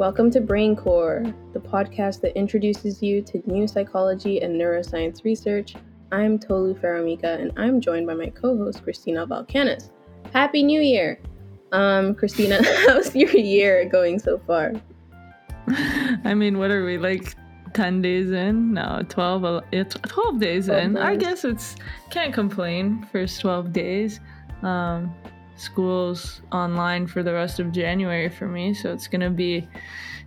Welcome to Brain Core, the podcast that introduces you to new psychology and neuroscience research. I'm Tolu Faramika, and I'm joined by my co-host Kristina Valkanis. Happy New Year! Um, Kristina, how's your year going so far? I mean, what are we like 10 days in? No, 12, uh, 12 days 12 in. I guess it's can't complain first 12 days. Um, school's online for the rest of January for me, so it's gonna be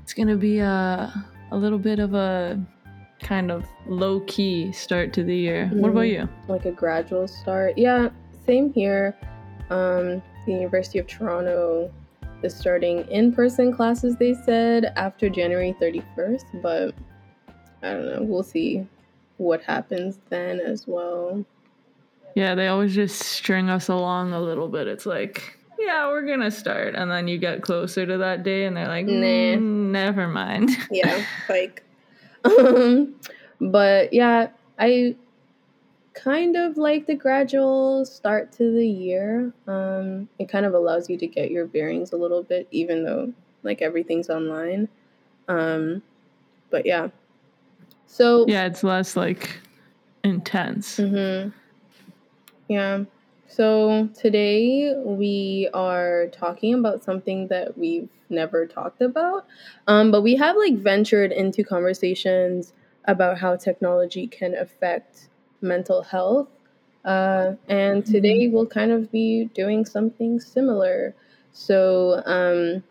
it's gonna be a a little bit of a kind of low key start to the year. Mm, what about mm-hmm. you? Like a gradual start. Yeah, same here. Um, the University of Toronto is starting in person classes, they said, after January 31st, but I don't know. We'll see what happens then as well. Yeah, they always just string us along a little bit. It's like, yeah, we're gonna start, and then you get closer to that day, and they're like, nah, mm, never mind. yeah, like, um, but yeah, I kind of like the gradual start to the year. Um, it kind of allows you to get your bearings a little bit, even though like everything's online. Um, but yeah, so yeah, it's less like intense. Mm-hmm. Yeah. So today we are talking about something that we've never talked about, um, but we have like ventured into conversations about how technology can affect mental health. Uh, and today mm-hmm. we'll kind of be doing something similar. So um,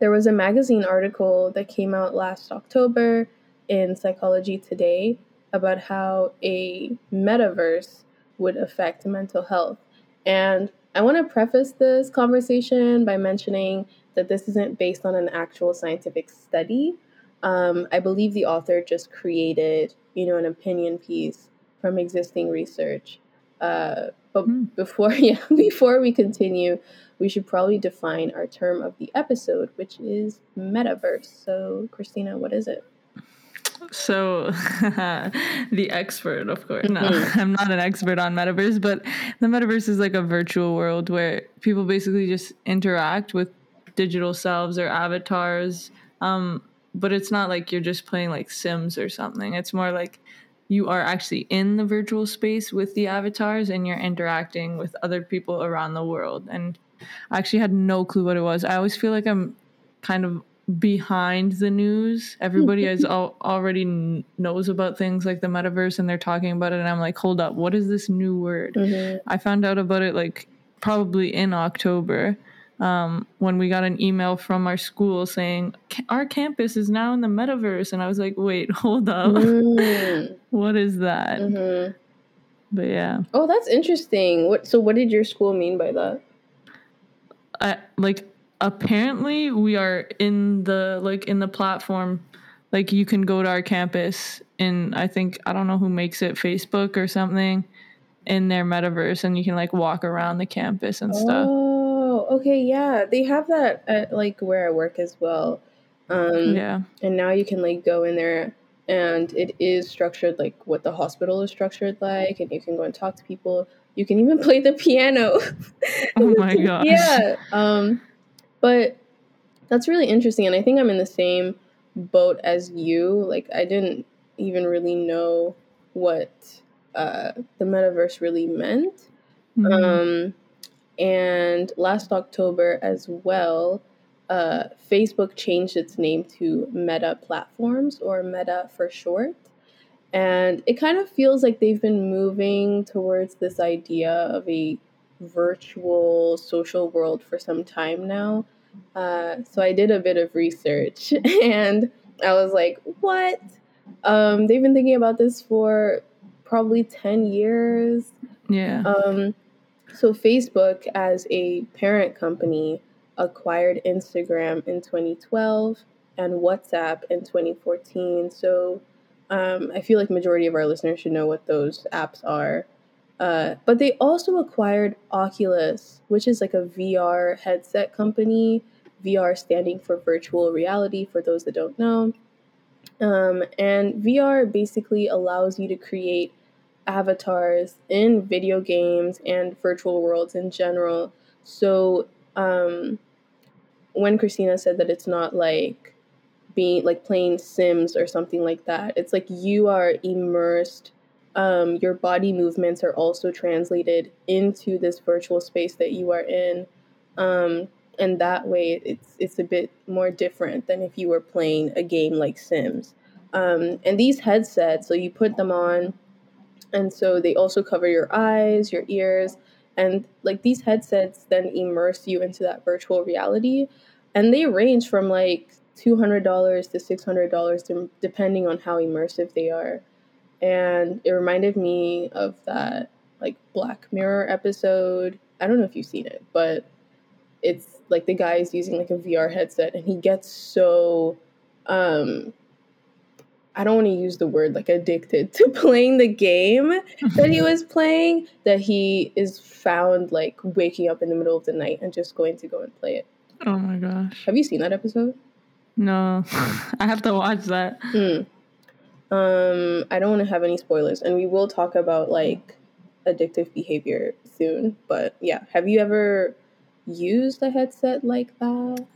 there was a magazine article that came out last October in Psychology Today about how a metaverse would affect mental health. And I want to preface this conversation by mentioning that this isn't based on an actual scientific study. Um, I believe the author just created, you know, an opinion piece from existing research. Uh, but mm. before, yeah, before we continue, we should probably define our term of the episode, which is metaverse. So, Kristina, what is it? So, the expert, of course. No, mm-hmm. I'm not an expert on metaverse, but the metaverse is like a virtual world where people basically just interact with digital selves or avatars. Um, but it's not like you're just playing like Sims or something. It's more like you are actually in the virtual space with the avatars and you're interacting with other people around the world. And I actually had no clue what it was. I always feel like I'm kind of behind the news. Everybody is al- already n- knows about things like the metaverse and they're talking about it. And I'm like, hold up, what is this new word? Mm-hmm. I found out about it like probably in October um, when we got an email from our school saying our campus is now in the metaverse. And I was like, wait, hold up. Mm. what is that? Mm-hmm. But yeah. Oh, that's interesting. What? So, what did your school mean by that? I like apparently we are in the like in the platform. Like you can go to our campus and i think i don't know who makes it facebook or something in their metaverse and you can like walk around the campus and stuff. Oh okay yeah they have that at like where i work as well. Um yeah. and now you can like go in there and it is structured like what the hospital is structured like and you can go and talk to people. You can even play the piano. Oh my god yeah um but that's really interesting. And I think I'm in the same boat as you. Like, I didn't even really know what uh, the metaverse really meant. Mm-hmm. Um, and last October as well, uh, Facebook changed its name to Meta Platforms or Meta for short. And it kind of feels like they've been moving towards this idea of a virtual social world for some time now. Uh, so I did a bit of research and I was like, what? Um, they've been thinking about this for probably 10 years. Yeah. Um, so Facebook, as a parent company, acquired Instagram in 2012 and WhatsApp in 2014. So um, I feel like majority of our listeners should know what those apps are. Uh, but they also acquired Oculus, which is like a VR headset company. VR standing for virtual reality, for those that don't know. Um, and VR basically allows you to create avatars in video games and virtual worlds in general. So um, when Kristina said that it's not like being like playing Sims or something like that. It's like you are immersed. Um, your body movements are also translated into this virtual space that you are in. Um, and that way it's it's a bit more different than if you were playing a game like Sims. Um, and these headsets, so you put them on, and so they also cover your eyes, your ears, and like these headsets then immerse you into that virtual reality, and they range from like two hundred dollars to six hundred dollars, depending on how immersive they are. And it reminded me of that like Black Mirror episode. I don't know if you've seen it, but it's like the guy is using like a VR headset and he gets so um I don't want to use the word like addicted to playing the game that he was playing that he is found like waking up in the middle of the night and just going to go and play it. Oh my gosh. Have you seen that episode? No. I have to watch that. Hmm. Um I don't want to have any spoilers and we will talk about like addictive behavior soon, but yeah, have you ever used a headset like that?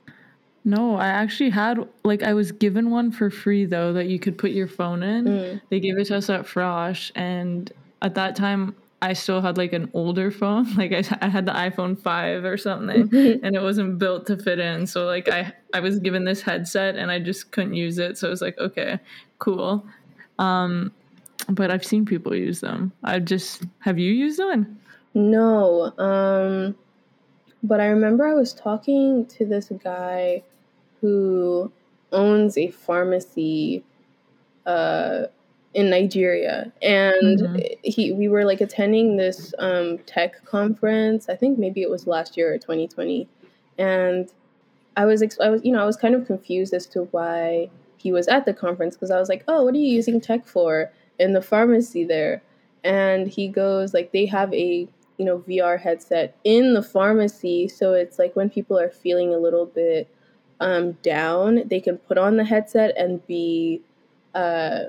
No, I actually had like I was given one for free though that you could put your phone in. Mm. They gave it to us at Frosh, and at that time I still had like an older phone. Like I, I had the iPhone five or something, and it wasn't built to fit in. So like I I was given this headset and I just couldn't use it. So I was like, okay, cool. Um, but I've seen people use them. I just have you used one? No. Um, but I remember I was talking to this guy who owns a pharmacy uh, in Nigeria, and mm-hmm. he we were like attending this um, tech conference. I think maybe it was last year or 2020, and I was I was you know I was kind of confused as to why he was at the conference because I was like, oh, what are you using tech for in the pharmacy there? And he goes like they have a you know VR headset in the pharmacy, so it's like when people are feeling a little bit um, down, they can put on the headset and be, uh,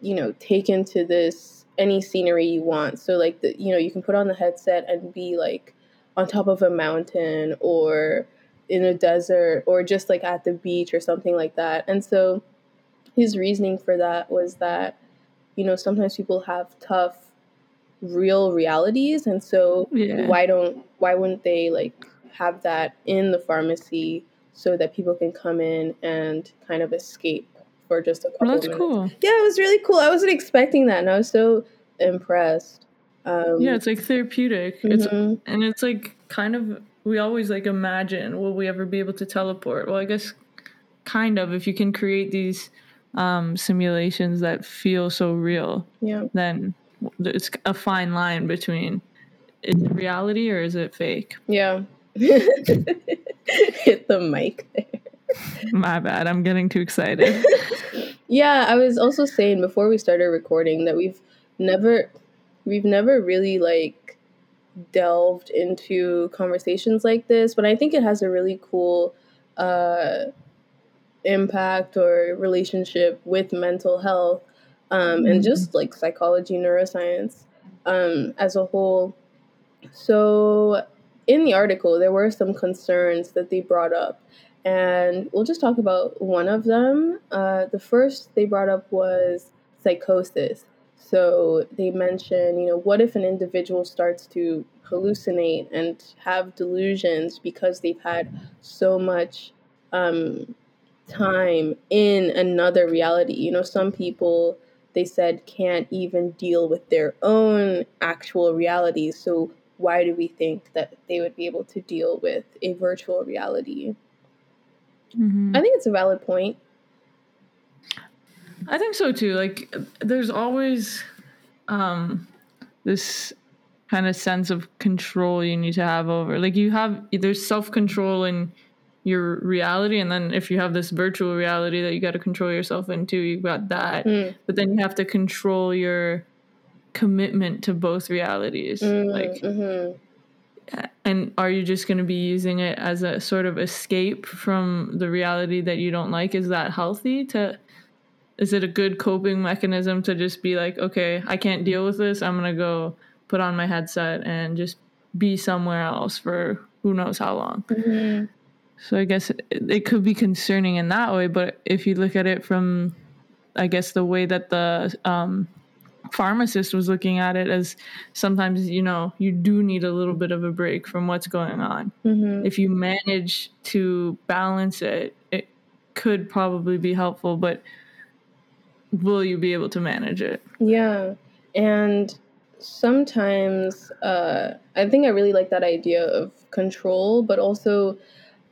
you know, taken to this any scenery you want. So like the you know you can put on the headset and be like on top of a mountain or in a desert or just like at the beach or something like that. And so his reasoning for that was that you know sometimes people have tough real realities and so yeah. why don't why wouldn't they like have that in the pharmacy so that people can come in and kind of escape for just a couple well, that's minutes. cool. Yeah, it was really cool. I wasn't expecting that, and I was so impressed. Um, yeah, it's like therapeutic. Mm-hmm. It's and it's like kind of we always like imagine will we ever be able to teleport? Well, I guess kind of if you can create these um, simulations that feel so real. Yeah. Then it's a fine line between is it reality or is it fake? Yeah. Hit the mic there. My bad. I'm getting too excited. yeah, I was also saying before we started recording that we've never we've never really like delved into conversations like this, but I think it has a really cool uh impact or relationship with mental health um, mm-hmm. and just like psychology, neuroscience um, as a whole. So in the article, there were some concerns that they brought up, and we'll just talk about one of them. Uh, the first they brought up was psychosis. So they mention, you know, what if an individual starts to hallucinate and have delusions because they've had so much um, time in another reality? You know, some people they said can't even deal with their own actual reality. So why do we think that they would be able to deal with a virtual reality? Mm-hmm. I think it's a valid point. I think so too. Like, there's always um, this kind of sense of control you need to have over. Like, you have there's self control in your reality, and then if you have this virtual reality that you got to control yourself into, you've got that. Mm. But then you have to control your commitment to both realities mm, like mm-hmm. and are you just going to be using it as a sort of escape from the reality that you don't like is that healthy to is it a good coping mechanism to just be like okay i can't deal with this i'm going to go put on my headset and just be somewhere else for who knows how long mm-hmm. So I guess it, it could be concerning in that way, but if you look at it from, I guess the way that the um, pharmacist was looking at it as sometimes you know you do need a little bit of a break from what's going on mm-hmm. if you manage to balance it it could probably be helpful but will you be able to manage it yeah and sometimes uh, i think i really like that idea of control but also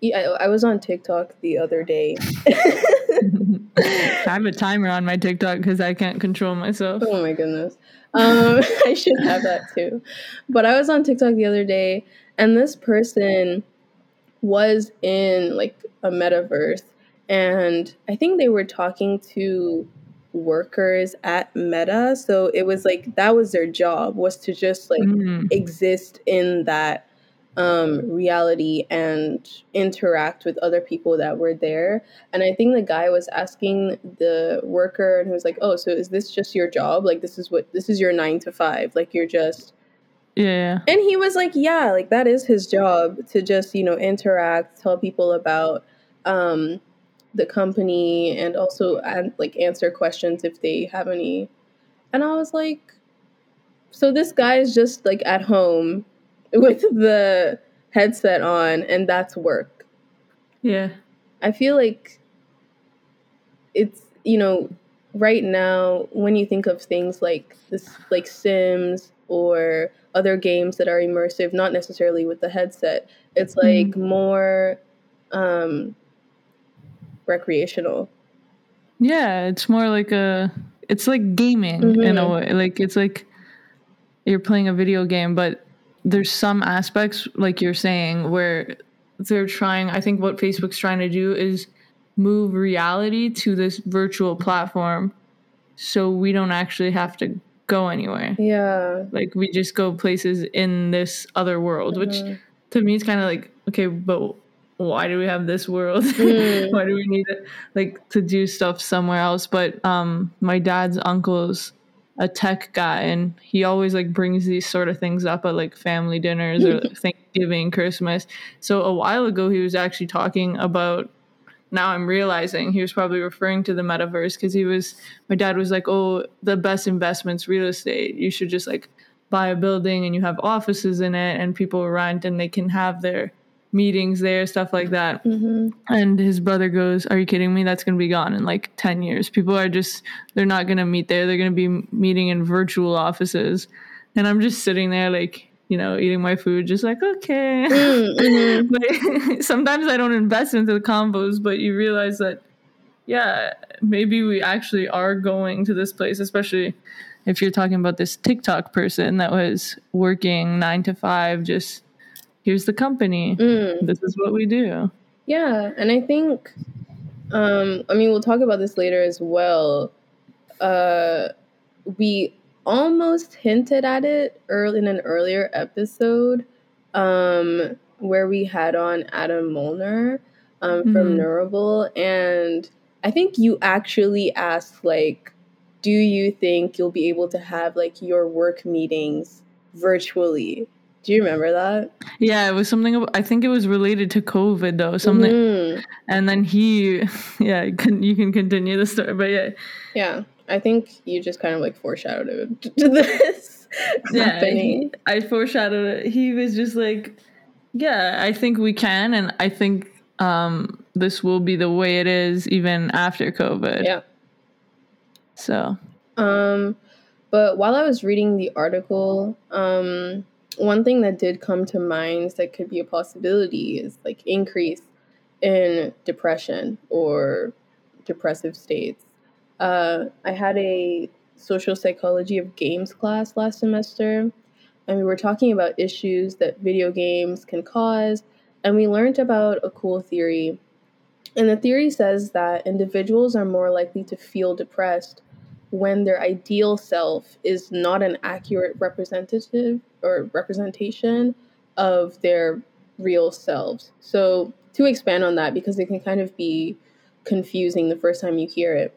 I, I was on tiktok the other day I have a timer on my TikTok because I can't control myself. Oh my goodness. Um, I should have that too. But I was on TikTok the other day, and this person was in like a metaverse, and I think they were talking to workers at Meta. So it was like that was their job was to just like mm. exist in that um, reality and interact with other people that were there. And I think the guy was asking the worker, and he was like, "Oh, so is this just your job? Like, this is what this is your nine to five? Like, you're just." Yeah. And he was like, "Yeah, like that is his job to just you know interact, tell people about." Um, the company and also and like answer questions if they have any and i was like so this guy is just like at home with the headset on and that's work. Yeah. I feel like it's, you know, right now when you think of things like this like Sims or other games that are immersive, not necessarily with the headset, it's like mm. more um recreational. Yeah, it's more like a it's like gaming mm-hmm. in a mm-hmm. way. Like it's like you're playing a video game, but there's some aspects like you're saying where they're trying i think what facebook's trying to do is move reality to this virtual platform so we don't actually have to go anywhere yeah like we just go places in this other world mm-hmm. which to me is kind of like okay but why do we have this world mm. why do we need it like to do stuff somewhere else but um my dad's uncle's a tech guy and he always like brings these sort of things up at like family dinners or Thanksgiving, Christmas. So a while ago he was actually talking about now I'm realizing he was probably referring to the metaverse because he was my dad was like, "Oh, the best investments real estate. You should just like buy a building and you have offices in it and people rent and they can have their meetings there, stuff like that. Mm-hmm. And his brother goes, Are you kidding me? That's going to be gone in like 10 years. People are just, they're not going to meet there. They're going to be meeting in virtual offices. And I'm just sitting there, like, you know, eating my food, just like, okay. Mm-hmm. but sometimes I don't invest into the combos, but you realize that, yeah, maybe we actually are going to this place, especially if you're talking about this TikTok person that was working nine to five, just here's the company. Mm. This is what we do. Yeah, and I think um I mean we'll talk about this later as well. Uh we almost hinted at it early in an earlier episode um where we had on Adam Molnar um mm-hmm. from Neurable and I think you actually asked like do you think you'll be able to have like your work meetings virtually do you remember that? Yeah, it was something. I think it was related to COVID though. Something, mm-hmm. and then he, yeah, you can continue the story, but yeah, yeah. I think you just kind of like foreshadowed it to this yeah, happening. I foreshadowed it. He was just like, yeah, I think we can, and I think um, this will be the way it is even after COVID. Yeah. So. Um, but while I was reading the article, um one thing that did come to mind that could be a possibility is like increase in depression or depressive states. Uh, I had a social psychology of games class last semester, and we were talking about issues that video games can cause, and we learned about a cool theory. And the theory says that individuals are more likely to feel depressed when their ideal self is not an accurate representative or representation of their real selves. So, to expand on that, because it can kind of be confusing the first time you hear it.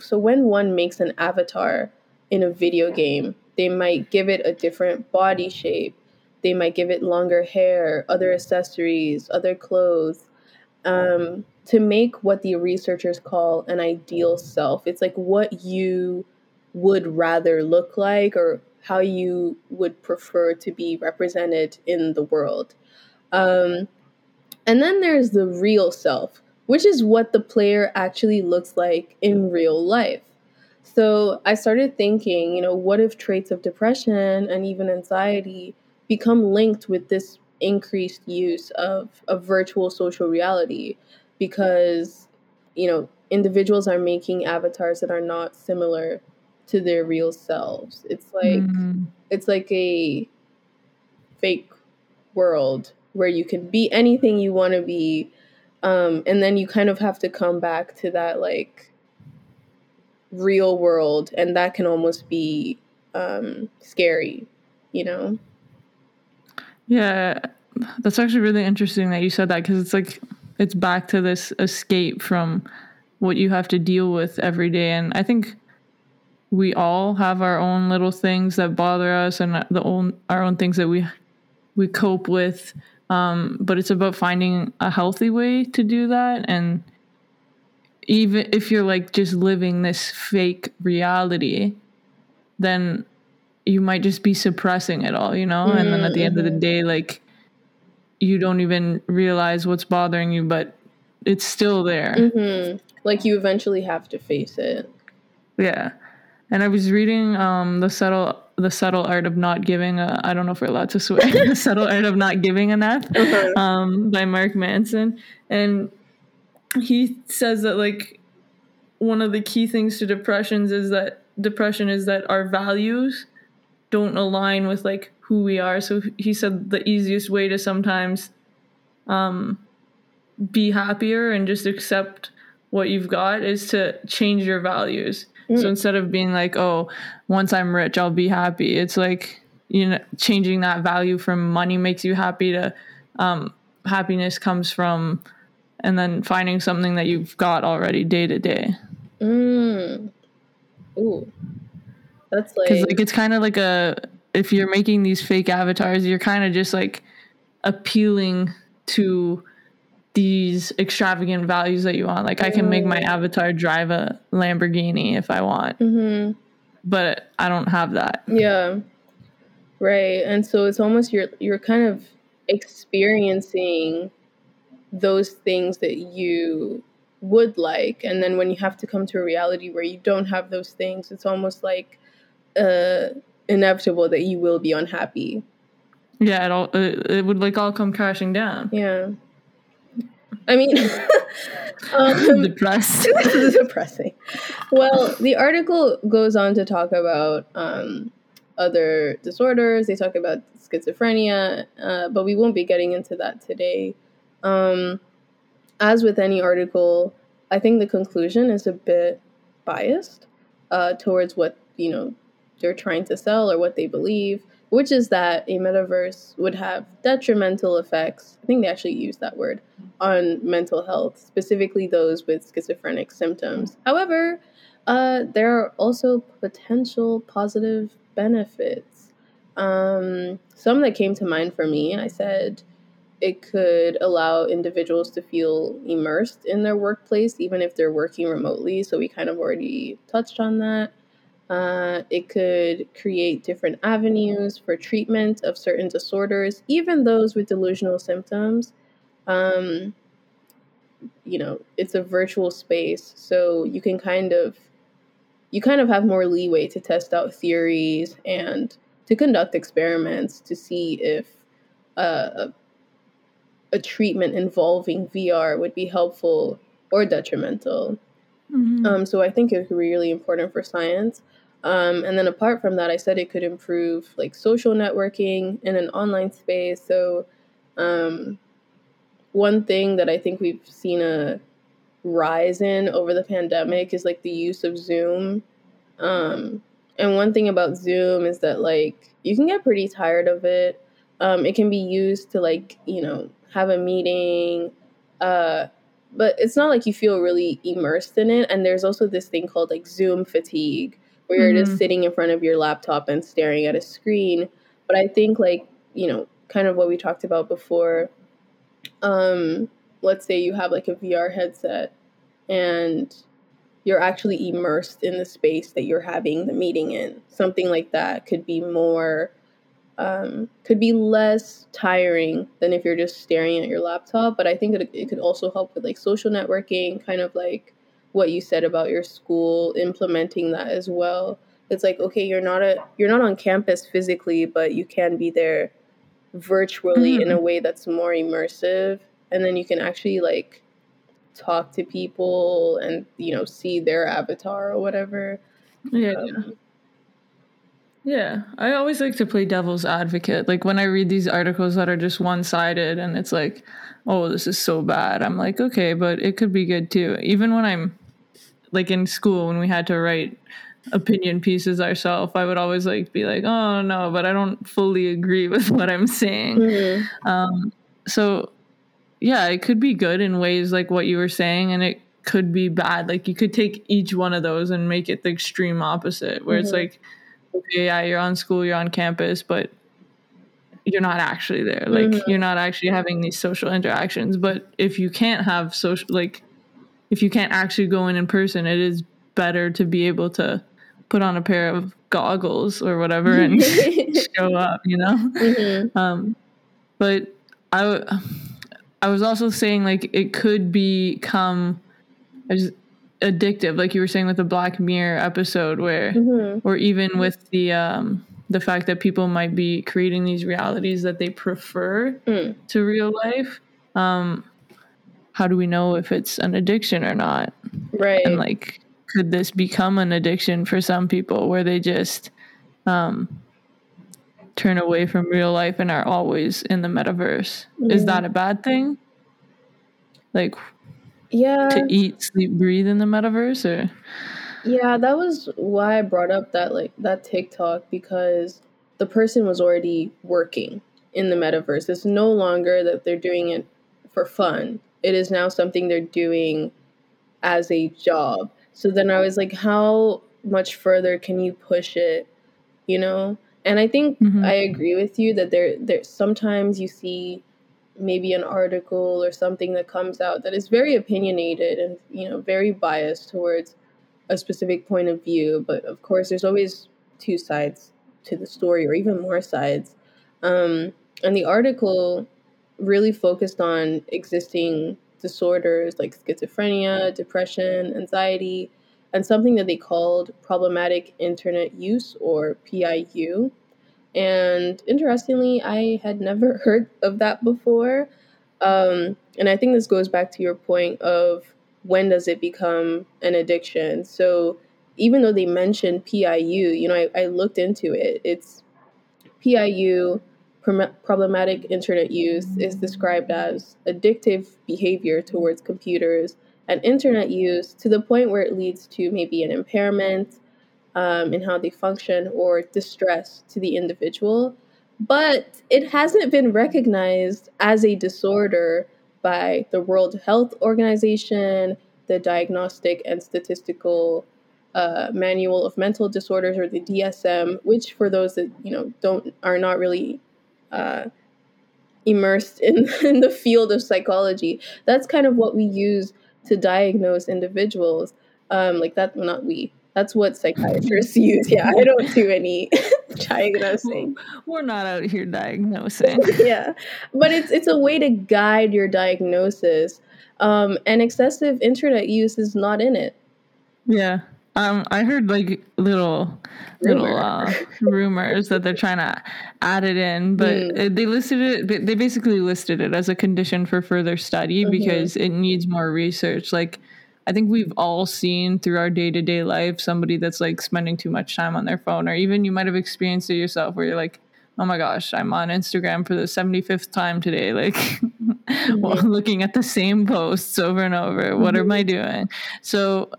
So, when one makes an avatar in a video game, they might give it a different body shape, they might give it longer hair, other accessories, other clothes. um, to make what the researchers call an ideal self. It's like what you would rather look like or how you would prefer to be represented in the world. Um, and then there's the real self, which is what the player actually looks like in real life. So I started thinking, you know, what if traits of depression and even anxiety become linked with this increased use of a virtual social reality? Because, you know, individuals are making avatars that are not similar to their real selves. It's like mm-hmm. it's like a fake world where you can be anything you want to be um, and then you kind of have to come back to that like real world and that can almost be um, scary you know yeah that's actually really interesting that you said that because it's like it's back to this escape from what you have to deal with every day and i think we all have our own little things that bother us and the own our own things that we we cope with um, but it's about finding a healthy way to do that and even if you're like just living this fake reality then you might just be suppressing it all you know mm-hmm. and then at the end of the mm-hmm. day like you don't even realize what's bothering you but it's still there mm-hmm. like you eventually have to face it yeah and I was reading um, the subtle the subtle art of not giving a I don't know if we're allowed to swear the subtle art of not giving a F uh-huh. um, by Mark Manson, and he says that like one of the key things to depressions is that depression is that our values don't align with like who we are. So he said the easiest way to sometimes um, be happier and just accept what you've got is to change your values Mm. So instead of being like, oh, once I'm rich, I'll be happy, it's like, you know, changing that value from money makes you happy to um, happiness comes from, and then finding something that you've got already day to day. Mm. Ooh. That's like. Because, like, it's kind of like a, if you're making these fake avatars, you're kind of just like appealing to these extravagant values that you want. Like I can make my mm. avatar drive a Lamborghini if I want, mm-hmm. but I don't have that. Yeah, right. And so it's almost you're you're kind of experiencing those things that you would like, and then when you have to come to a reality where you don't have those things, it's almost like uh, inevitable that you will be unhappy. Yeah, it all it, it would like all come crashing down. Yeah. I mean, um, depressed. depressing. Well, the article goes on to talk about um, other disorders. They talk about schizophrenia, uh, but we won't be getting into that today. Um, as with any article, I think the conclusion is a bit biased uh, towards what you know they're trying to sell or what they believe which is that a metaverse would have detrimental effects. I think they actually use that word on mental health, specifically those with schizophrenic symptoms. However, uh, there are also potential positive benefits. Um, some that came to mind for me, I said it could allow individuals to feel immersed in their workplace, even if they're working remotely. So we kind of already touched on that. Uh, it could create different avenues for treatment of certain disorders, even those with delusional symptoms. Um, you know, it's a virtual space, so you can kind of you kind of have more leeway to test out theories and to conduct experiments to see if uh, a, a treatment involving VR would be helpful or detrimental. Mm-hmm. Um, so I think it's really important for science. Um, and then apart from that, I said it could improve like social networking in an online space. So um, one thing that I think we've seen a rise in over the pandemic is like the use of Zoom. Um, and one thing about Zoom is that like you can get pretty tired of it. Um, it can be used to like you know have a meeting, uh, but it's not like you feel really immersed in it. And there's also this thing called like Zoom fatigue, where you're mm-hmm. just sitting in front of your laptop and staring at a screen. But I think like, you know, kind of what we talked about before, um, let's say you have like a VR headset and you're actually immersed in the space that you're having the meeting in. Something like that could be more, um, could be less tiring than if you're just staring at your laptop. But I think it, it could also help with like social networking, kind of like what you said about your school, implementing that as well. It's like okay, you're not a you're not on campus physically, but you can be there virtually mm. in a mm. way that's more immersive, and then you can actually like talk to people and you know see their avatar or whatever. Yeah. Um, yeah, I always like to play devil's advocate. Like when I read these articles that are just one sided and it's like, oh, this is so bad. I'm like, okay, but it could be good too. Even when I'm like in school, when we had to write opinion pieces ourselves, I would always like be like, oh no, but I don't fully agree with what I'm saying. Mm-hmm. Um, so yeah, it could be good in ways like what you were saying, and it could be bad. Like you could take each one of those and make it the extreme opposite, where mm-hmm. it's like, okay, yeah, you're on school, you're on campus, but you're not actually there. Like mm-hmm. you're not actually having these social interactions. But if you can't have social, like if you can't actually go in in person, it is better to be able to put on a pair of goggles or whatever and show up. You know. Mm-hmm. Um, but I I was also saying like it could become just addictive, like you were saying with the Black Mirror episode, where mm-hmm. or even with the um, the fact that people might be creating these realities that they prefer mm. to real life. Um, how do we know if it's an addiction or not? Right. And like, could this become an addiction for some people where they just um, turn away from real life and are always in the metaverse. Mm. Is that a bad thing? Like yeah. To eat, sleep, breathe in the metaverse or Yeah, that was why I brought up that like that TikTok because the person was already working in the metaverse. It's no longer that they're doing it for fun. It is now something they're doing as a job. So then I was like, how much further can you push it? You know? And I think mm-hmm. I agree with you that there there sometimes you see maybe an article or something that comes out that is very opinionated and you know very biased towards a specific point of view but of course there's always two sides to the story or even more sides um, and the article really focused on existing disorders like schizophrenia depression anxiety and something that they called problematic internet use or PIU. And interestingly, I had never heard of that before. Um, and I think this goes back to your point of when does it become an addiction? So even though they mentioned PIU, you know, I, I looked into it. It's PIU, problematic internet use, is described as addictive behavior towards computers and internet use to the point where it leads to maybe an impairment um, in how they function or distress to the individual. But it hasn't been recognized as a disorder by the World Health Organization, the Diagnostic and Statistical uh, Manual of Mental Disorders, or the DSM, which for those that you know don't are not really uh, immersed in, in the field of psychology, that's kind of what we use to diagnose individuals. Um, like that, well, not we. That's what psychiatrists use. Yeah, I don't do any diagnosing. We're not out here diagnosing. yeah, but it's it's a way to guide your diagnosis. Um, and excessive internet use is not in it. Yeah. Um, I heard like little Rumor. little uh, rumors that they're trying to add it in, but mm. they listed it. They basically listed it as a condition for further study mm-hmm. because it needs more research. Like, I think we've all seen through our day to day life somebody that's like spending too much time on their phone, or even you might have experienced it yourself, where you're like, oh my gosh, I'm on Instagram for the 75th time today, like mm-hmm. looking at the same posts over and over. What mm-hmm. am I doing? So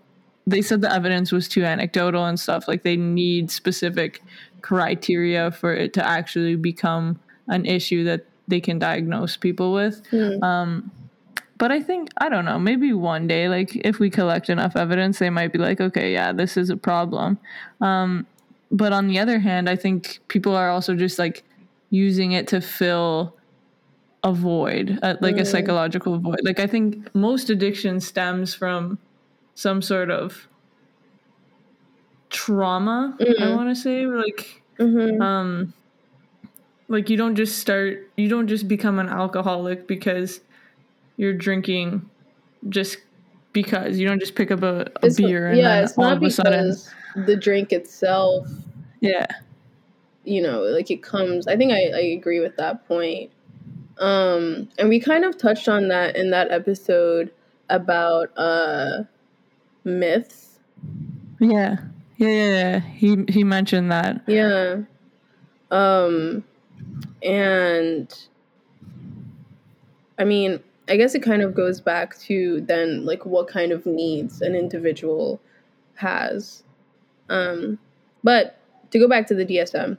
they said the evidence was too anecdotal and stuff. Like they need specific criteria for it to actually become an issue that they can diagnose people with. Mm. Um, but I think I don't know. Maybe one day, like if we collect enough evidence, they might be like, okay, yeah, this is a problem. Um, but on the other hand, I think people are also just like using it to fill a void, uh, like mm. a psychological void. Like I think most addiction stems from some sort of trauma. Mm. I want to say like mm-hmm. um like you don't just start you don't just become an alcoholic because you're drinking just because you don't just pick up a, a beer and yeah, then it's all not of a sudden the drink itself yeah you know like it comes i think i, I agree with that point um and we kind of touched on that in that episode about uh myths. Yeah. Yeah yeah, yeah. he he mentioned that. Yeah. Um and i mean I guess it kind of goes back to then like what kind of needs an individual has. Um, but to go back to the DSM,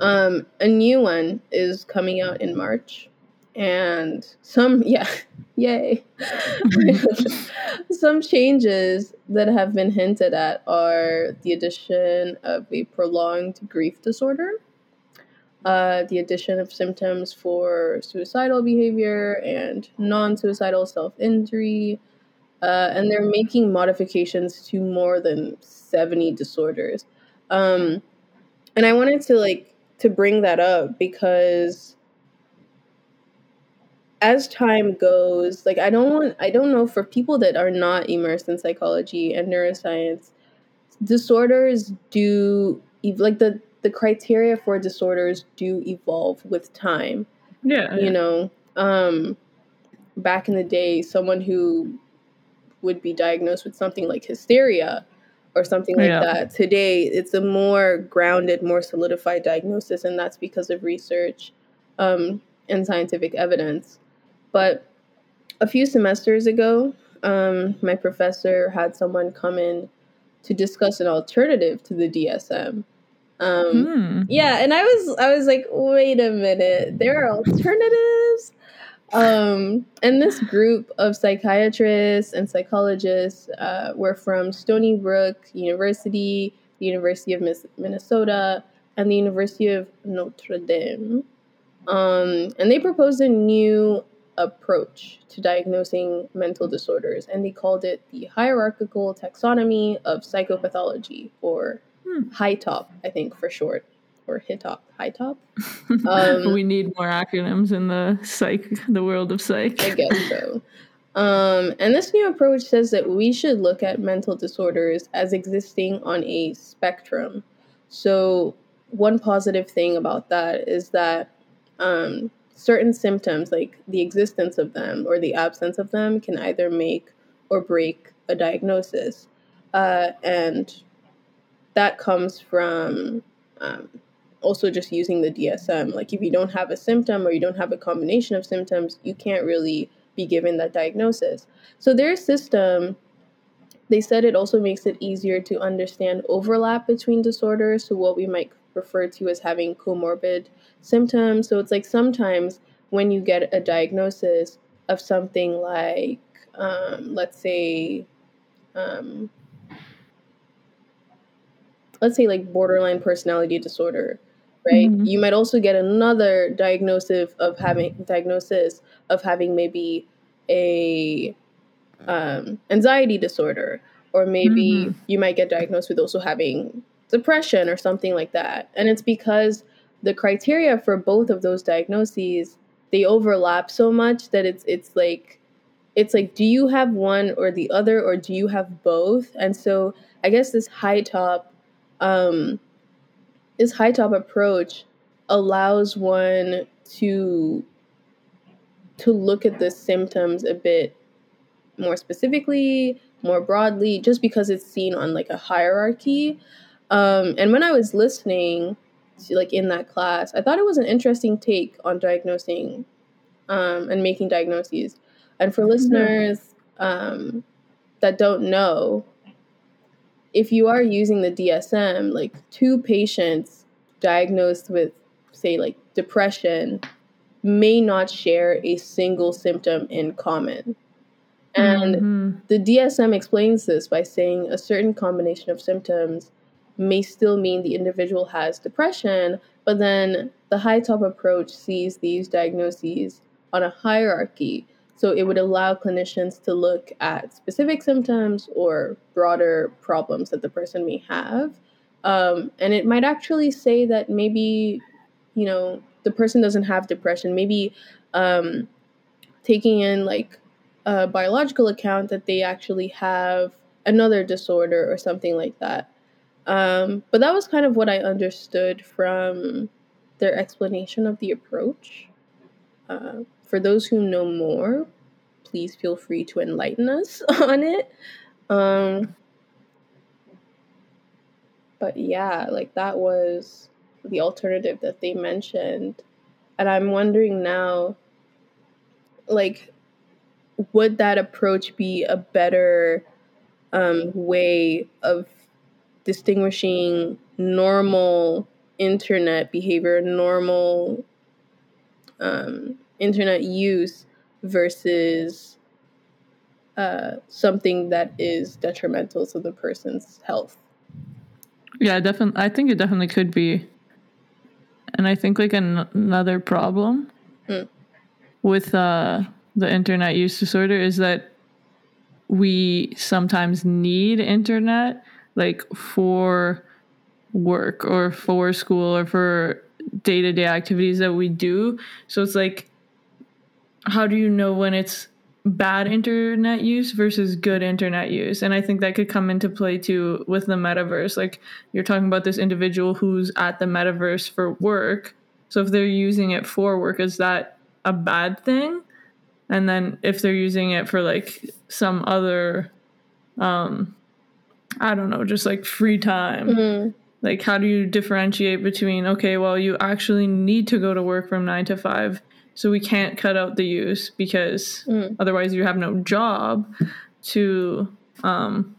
um, a new one is coming out in March, and some yeah, yay, some changes that have been hinted at are the addition of a prolonged grief disorder uh, the addition of symptoms for suicidal behavior and non suicidal self injury. Uh, and they're making modifications to more than 70 disorders. Um, and I wanted to like to bring that up because as time goes, like I don't want I don't know for people that are not immersed in psychology and neuroscience, disorders do like the the criteria for disorders do evolve with time. Yeah. You yeah. know, um, back in the day, someone who would be diagnosed with something like hysteria or something like yeah. that. Today, it's a more grounded, more solidified diagnosis, and that's because of research um, and scientific evidence. But a few semesters ago, um, my professor had someone come in to discuss an alternative to the DSM. Um, hmm. Yeah, and I was I was like, wait a minute, there are alternatives. Um, and this group of psychiatrists and psychologists uh, were from Stony Brook University, the University of Minnesota, and the University of Notre Dame. Um, and they proposed a new approach to diagnosing mental disorders, and they called it the hierarchical taxonomy of psychopathology, or Hmm. HITOP, I think for short, or HITOP, HITOP. Um, we need more acronyms in the psych, the world of psych. I guess so. Um, and this new approach says that we should look at mental disorders as existing on a spectrum. So, one positive thing about that is that um, certain symptoms, like the existence of them or the absence of them, can either make or break a diagnosis. Uh, and that comes from um, also just using the DSM. Like if you don't have a symptom or you don't have a combination of symptoms, you can't really be given that diagnosis. So their system, they said it also makes it easier to understand overlap between disorders. So what we might refer to as having comorbid symptoms. So it's like sometimes when you get a diagnosis of something like, um, let's say, um, let's say like borderline personality disorder right mm-hmm. you might also get another diagnosis of having diagnosis of having maybe a um, anxiety disorder or maybe mm-hmm. you might get diagnosed with also having depression or something like that and it's because the criteria for both of those diagnoses they overlap so much that it's it's like it's like do you have one or the other or do you have both and so i guess this HITOP um, this HITOP approach allows one to to look at the symptoms a bit more specifically, more broadly, just because it's seen on like a hierarchy. Um, and when I was listening like in that class, I thought it was an interesting take on diagnosing um, and making diagnoses. And for mm-hmm. listeners um, that don't know, if you are using the DSM, like two patients diagnosed with, say, like depression may not share a single symptom in common. And mm-hmm. the DSM explains this by saying a certain combination of symptoms may still mean the individual has depression, but then the HiTOP approach sees these diagnoses on a hierarchy. So it would allow clinicians to look at specific symptoms or broader problems that the person may have. Um, and it might actually say that maybe, you know, the person doesn't have depression. Maybe um, taking in like a biological account that they actually have another disorder or something like that. Um, but that was kind of what I understood from their explanation of the approach. Uh, for those who know more, please feel free to enlighten us on it. Um, but yeah, like that was the alternative that they mentioned. And I'm wondering now, like, would that approach be a better um, way of distinguishing normal internet behavior, normal um, internet use versus uh, something that is detrimental to the person's health. Yeah, definitely. I think it definitely could be. And I think like an- another problem mm. with uh, the internet use disorder is that we sometimes need internet like for work or for school or for day-to-day activities that we do. So it's like how do you know when it's bad internet use versus good internet use? And i think that could come into play too with the metaverse. Like you're talking about this individual who's at the metaverse for work. So if they're using it for work is that a bad thing? And then if they're using it for like some other um i don't know just like free time mm-hmm. like how do you differentiate between okay well you actually need to go to work from 9 to 5 so we can't cut out the use because mm. otherwise you have no job to um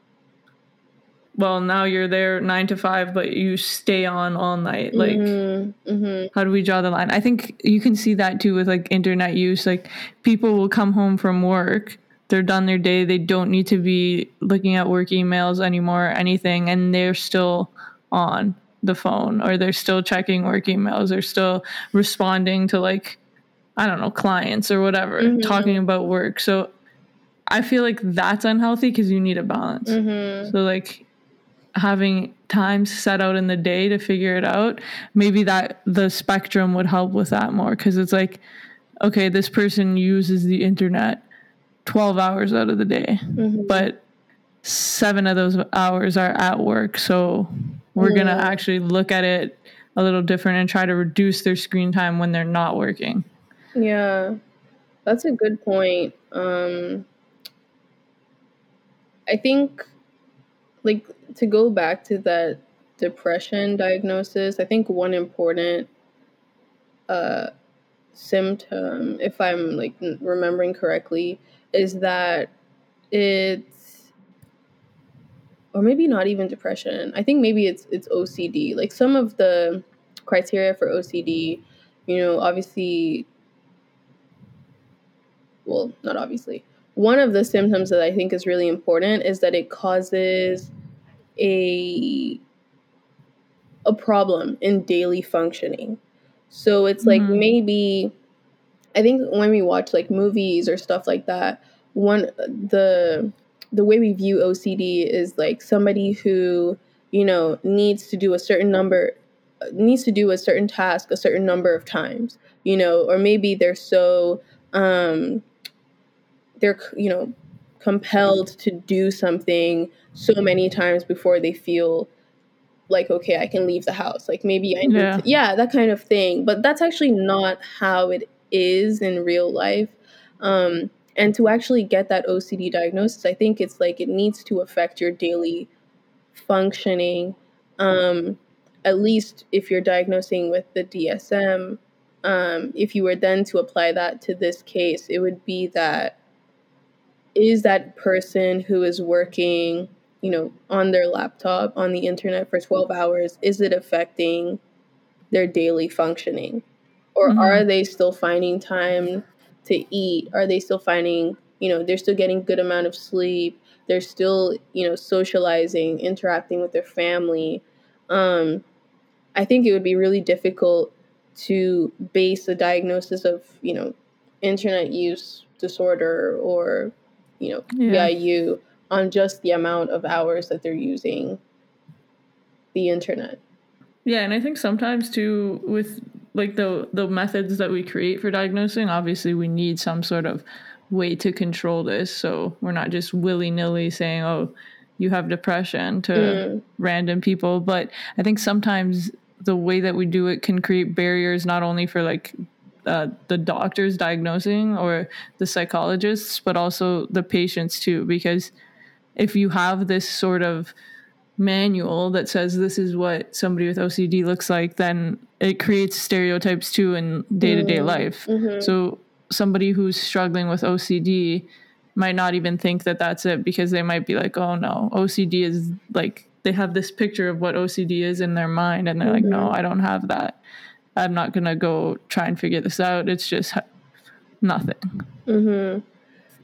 well now you're there nine to five but you stay on all night like mm-hmm, mm-hmm. how do we draw the line i think you can see that too with like internet use like people will come home from work they're done their day they don't need to be looking at work emails anymore or anything and they're still on the phone or they're still checking work emails they're still responding to like I don't know, clients or whatever, mm-hmm. talking about work. So I feel like that's unhealthy because you need a balance. Mm-hmm. So, like, having times set out in the day to figure it out, maybe that the spectrum would help with that more because it's like, okay, this person uses the internet 12 hours out of the day, mm-hmm. but seven of those hours are at work. So, we're going to actually look at it a little different and try to reduce their screen time when they're not working. Yeah, that's a good point. Um, I think, like, to go back to that depression diagnosis, I think one important uh, symptom, if I'm like remembering correctly, is that it's, or maybe not even depression. I think maybe it's it's OCD. Like some of the criteria for OCD, you know, obviously well, not obviously. One of the symptoms that I think is really important is that it causes a a problem in daily functioning. So it's like mm-hmm. maybe I think when we watch like movies or stuff like that, one the the way we view OCD is like somebody who, you know, needs to do a certain number needs to do a certain task a certain number of times, you know, or maybe they're so um they're you know compelled to do something so many times before they feel like okay i can leave the house like maybe i need yeah. To, yeah that kind of thing but that's actually not how it is in real life um, and to actually get that ocd diagnosis i think it's like it needs to affect your daily functioning um, at least if you're diagnosing with the dsm um, if you were then to apply that to this case it would be that is that person who is working, you know, on their laptop, on the internet for 12 hours, is it affecting their daily functioning? Or mm-hmm. are they still finding time to eat? Are they still finding, you know, they're still getting good amount of sleep? They're still, you know, socializing, interacting with their family. Um, I think it would be really difficult to base a diagnosis of, you know, internet use disorder or you know yeah. PIU on just the amount of hours that they're using the internet. Yeah, and I think sometimes too with like the the methods that we create for diagnosing, obviously we need some sort of way to control this. So we're not just willy nilly saying, "Oh, you have depression" to mm. random people. But I think sometimes the way that we do it can create barriers not only for like uh, the doctors diagnosing or the psychologists, but also the patients too. Because if you have this sort of manual that says this is what somebody with OCD looks like, then it creates stereotypes too in day to day life. Mm-hmm. So somebody who's struggling with OCD might not even think that that's it because they might be like, oh no, OCD is like they have this picture of what OCD is in their mind and they're mm-hmm. like, no, mm-hmm. I don't have that. I'm not going to go try and figure this out. It's just nothing. Mhm.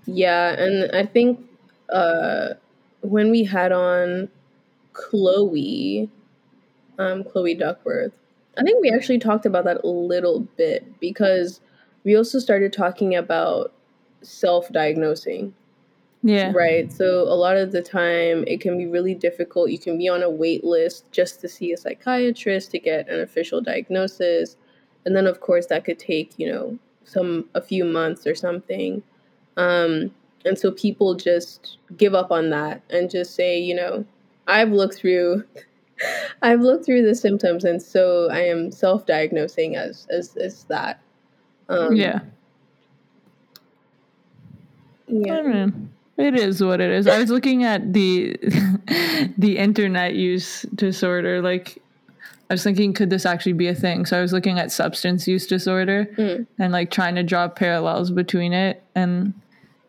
Yeah, and I think uh when we had on Chloe, um Chloe Duckworth, I think we actually talked about that a little bit because we also started talking about self-diagnosing yeah. Right. So a lot of the time it can be really difficult. You can be on a wait list just to see a psychiatrist to get an official diagnosis. And then of course that could take, you know, some a few months or something. Um and so people just give up on that and just say, you know, I've looked through I've looked through the symptoms and so I am self-diagnosing as as as that. Um, yeah. Yeah. I mean, it is what it is. I was looking at the the internet use disorder. Like, I was thinking, could this actually be a thing? So I was looking at substance use disorder mm. and like trying to draw parallels between it. And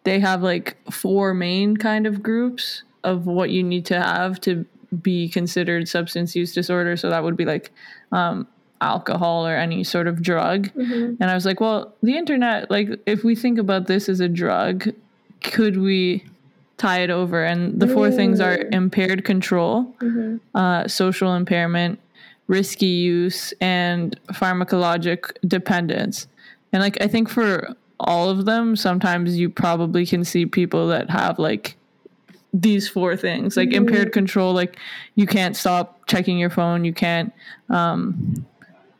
they have like four main kind of groups of what you need to have to be considered substance use disorder. So that would be like um, alcohol or any sort of drug. Mm-hmm. And I was like, well, the internet, like, if we think about this as a drug, could we tie it over? And the four mm. things are impaired control, mm-hmm. uh, social impairment, risky use, and pharmacologic dependence. And like I think for all of them, sometimes you probably can see people that have like these four things like mm-hmm. impaired control like you can't stop checking your phone you can't um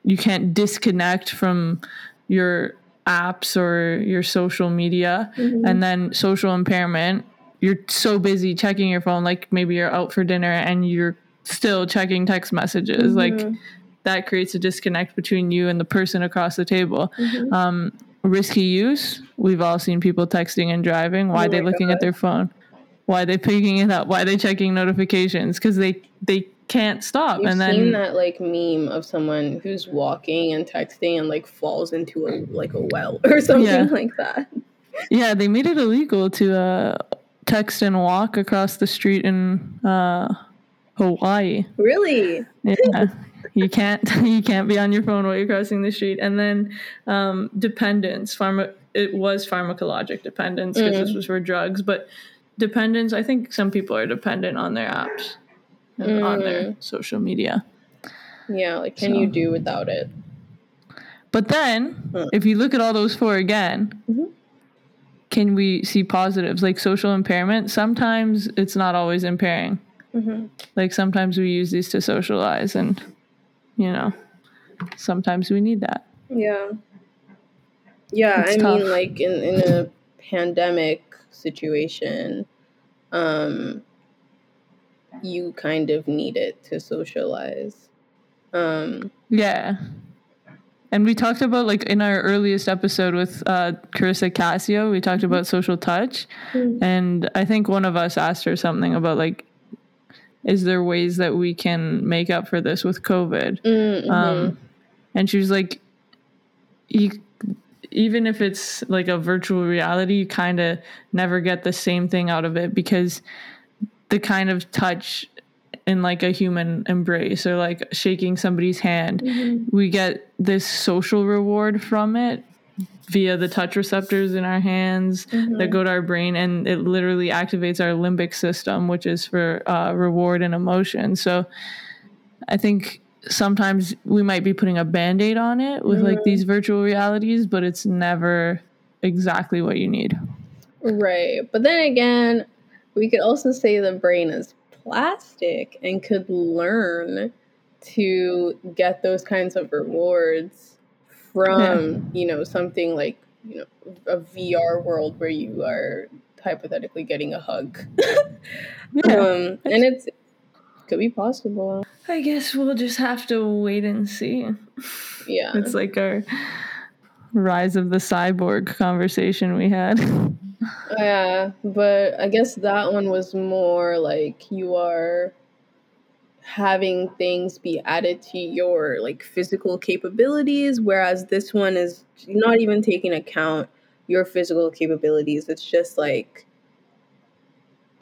you can't disconnect from your apps or your social media mm-hmm. and then social impairment you're so busy checking your phone like maybe you're out for dinner and you're still checking text messages mm-hmm. like that creates a disconnect between you and the person across the table mm-hmm. um, risky use we've all seen people texting and driving why oh are they looking God. at their phone why are they picking it up why are they checking notifications because they they can't stop. You've and then seen that like meme of someone who's walking and texting and like falls into a like a well or something yeah. like that. Yeah, they made it illegal to uh, text and walk across the street in uh, Hawaii. Really? Yeah. you can't you can't be on your phone while you're crossing the street. And then um, dependence, pharma it was pharmacologic dependence because mm. this was for drugs, but dependence, I think some people are dependent on their apps mm. on their mm. social media. Yeah, like can so. you do without it? But then, if you look at all those four again, mm-hmm. can we see positives like social impairment? Sometimes it's not always impairing. Mm-hmm. Like sometimes we use these to socialize, and you know, sometimes we need that. Yeah. Yeah, it's I tough. mean, like in in a pandemic situation, um, you kind of need it to socialize. Um, yeah. And we talked about like in our earliest episode with uh, Carissa Cascio, we talked about social touch, mm-hmm. and I think one of us asked her something about like, is there ways that we can make up for this with COVID? Mm-hmm. Um, and she was like, you, even if it's like a virtual reality, you kind of never get the same thing out of it because the kind of touch in like a human embrace or like shaking somebody's hand. Mm-hmm. We get this social reward from it via the touch receptors in our hands mm-hmm. that go to our brain and it literally activates our limbic system which is for uh, reward and emotion so i think sometimes we might be putting a band-aid on it with mm-hmm. like these virtual realities but it's never exactly what you need. Right. But then again, we could also say the brain is plastic and could learn to get those kinds of rewards from, yeah. you know, something like, you know, a VR world where you are hypothetically getting a hug. yeah. Um, and it's could be possible. I guess we'll just have to wait and see. Yeah. It's like our rise of the cyborg conversation we had. Yeah, but I guess that one was more like you are having things be added to your like physical capabilities whereas this one is not even taking account your physical capabilities it's just like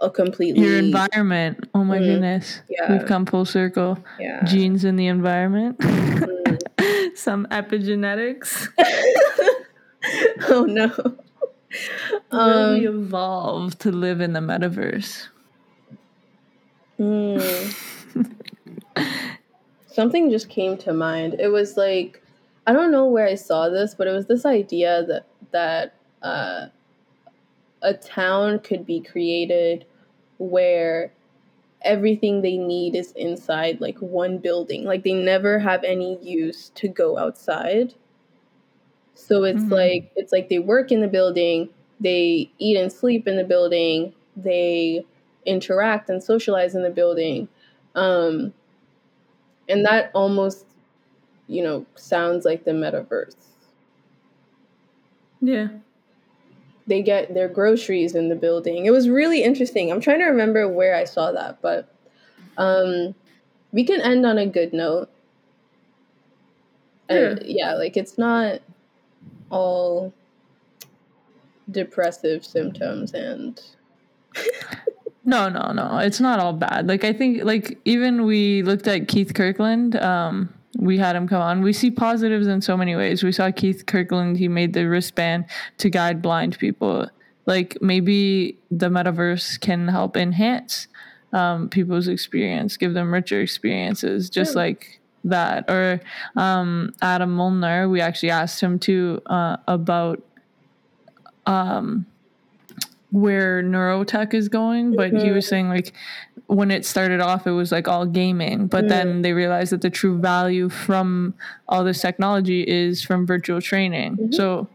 a completely your environment. Oh my mm, goodness. Yeah. we've come full circle. Yeah. Genes in the environment. Mm. some epigenetics. Oh no. Um, we evolved to live in the metaverse. Mm. something just came to mind. It was like i don't know where i saw this but it was this idea that that uh, a town could be created where everything they need is inside like one building. Like they never have any use to go outside. So it's mm-hmm. like it's like they work in the building, they eat and sleep in the building, they interact and socialize in the building. Um and that almost you know sounds like the metaverse. Yeah they get their groceries in the building. It was really interesting. I'm trying to remember where I saw that, but um, we can end on a good note. Yeah. Uh, yeah, like it's not all depressive symptoms and no no no it's not all bad like i think like even we looked at keith kirkland um we had him come on. We see positives in so many ways. We saw Keith Kirkland, he made the wristband to guide blind people. Like maybe the metaverse can help enhance um, people's experience, give them richer experiences, just yeah. like that. Or um, Adam Molnar, we actually asked him too uh, about um, where neurotech is going, but mm-hmm. he was saying like when it started off, it was like all gaming, but mm. then they realized that the true value from all this technology is from virtual training. Mm-hmm. So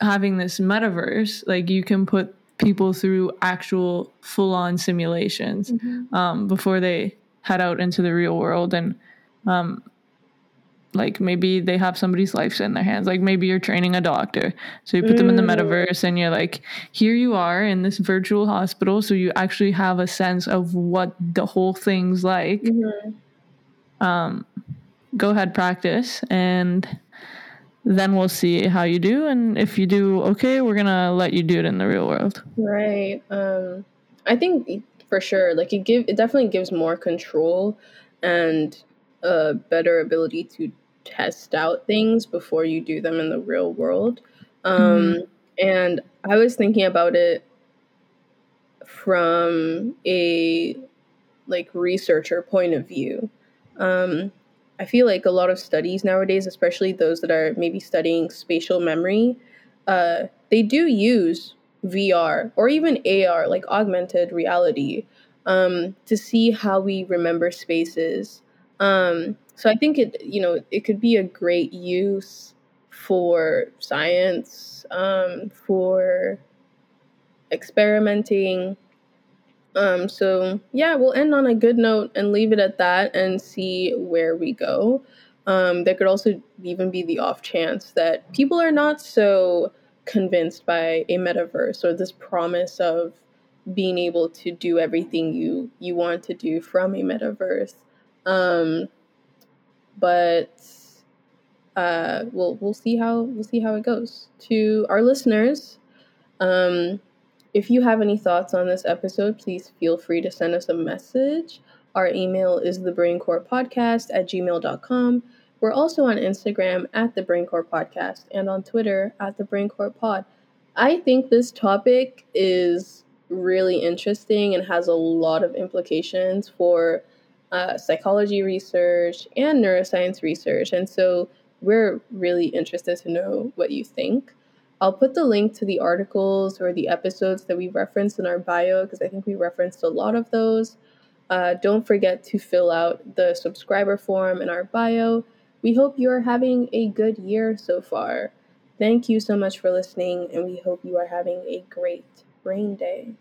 having this metaverse, like you can put people through actual full on simulations mm-hmm. um, before they head out into the real world and um, like maybe they have somebody's life in their hands like maybe you're training a doctor so you put mm. them in the metaverse and you're like here you are in this virtual hospital so you actually have a sense of what the whole thing's like mm-hmm. um go ahead practice and then we'll see how you do and if you do okay we're gonna let you do it in the real world right um i think for sure like it give it definitely gives more control and a better ability to test out things before you do them in the real world. Um, mm-hmm. And I was thinking about it from a like researcher point of view. Um, I feel like a lot of studies nowadays, especially those that are maybe studying spatial memory, uh, they do use VR or even AR, like augmented reality, um, to see how we remember spaces um, so I think it, you know, it could be a great use for science, um, for experimenting. Um, so yeah, we'll end on a good note and leave it at that and see where we go. Um, there could also even be the off chance that people are not so convinced by a metaverse or this promise of being able to do everything you you want to do from a metaverse. Um, but uh, we'll we'll see how we'll see how it goes. To our listeners, um, if you have any thoughts on this episode, please feel free to send us a message. Our email is thebraincorepodcast at gmail.com. We're also on Instagram at the Podcast and on Twitter at the Pod. I think this topic is really interesting and has a lot of implications for uh, psychology research and neuroscience research. And so we're really interested to know what you think. I'll put the link to the articles or the episodes that we referenced in our bio because I think we referenced a lot of those. Uh, don't forget to fill out the subscriber form in our bio. We hope you are having a good year so far. Thank you so much for listening, and we hope you are having a great rain day.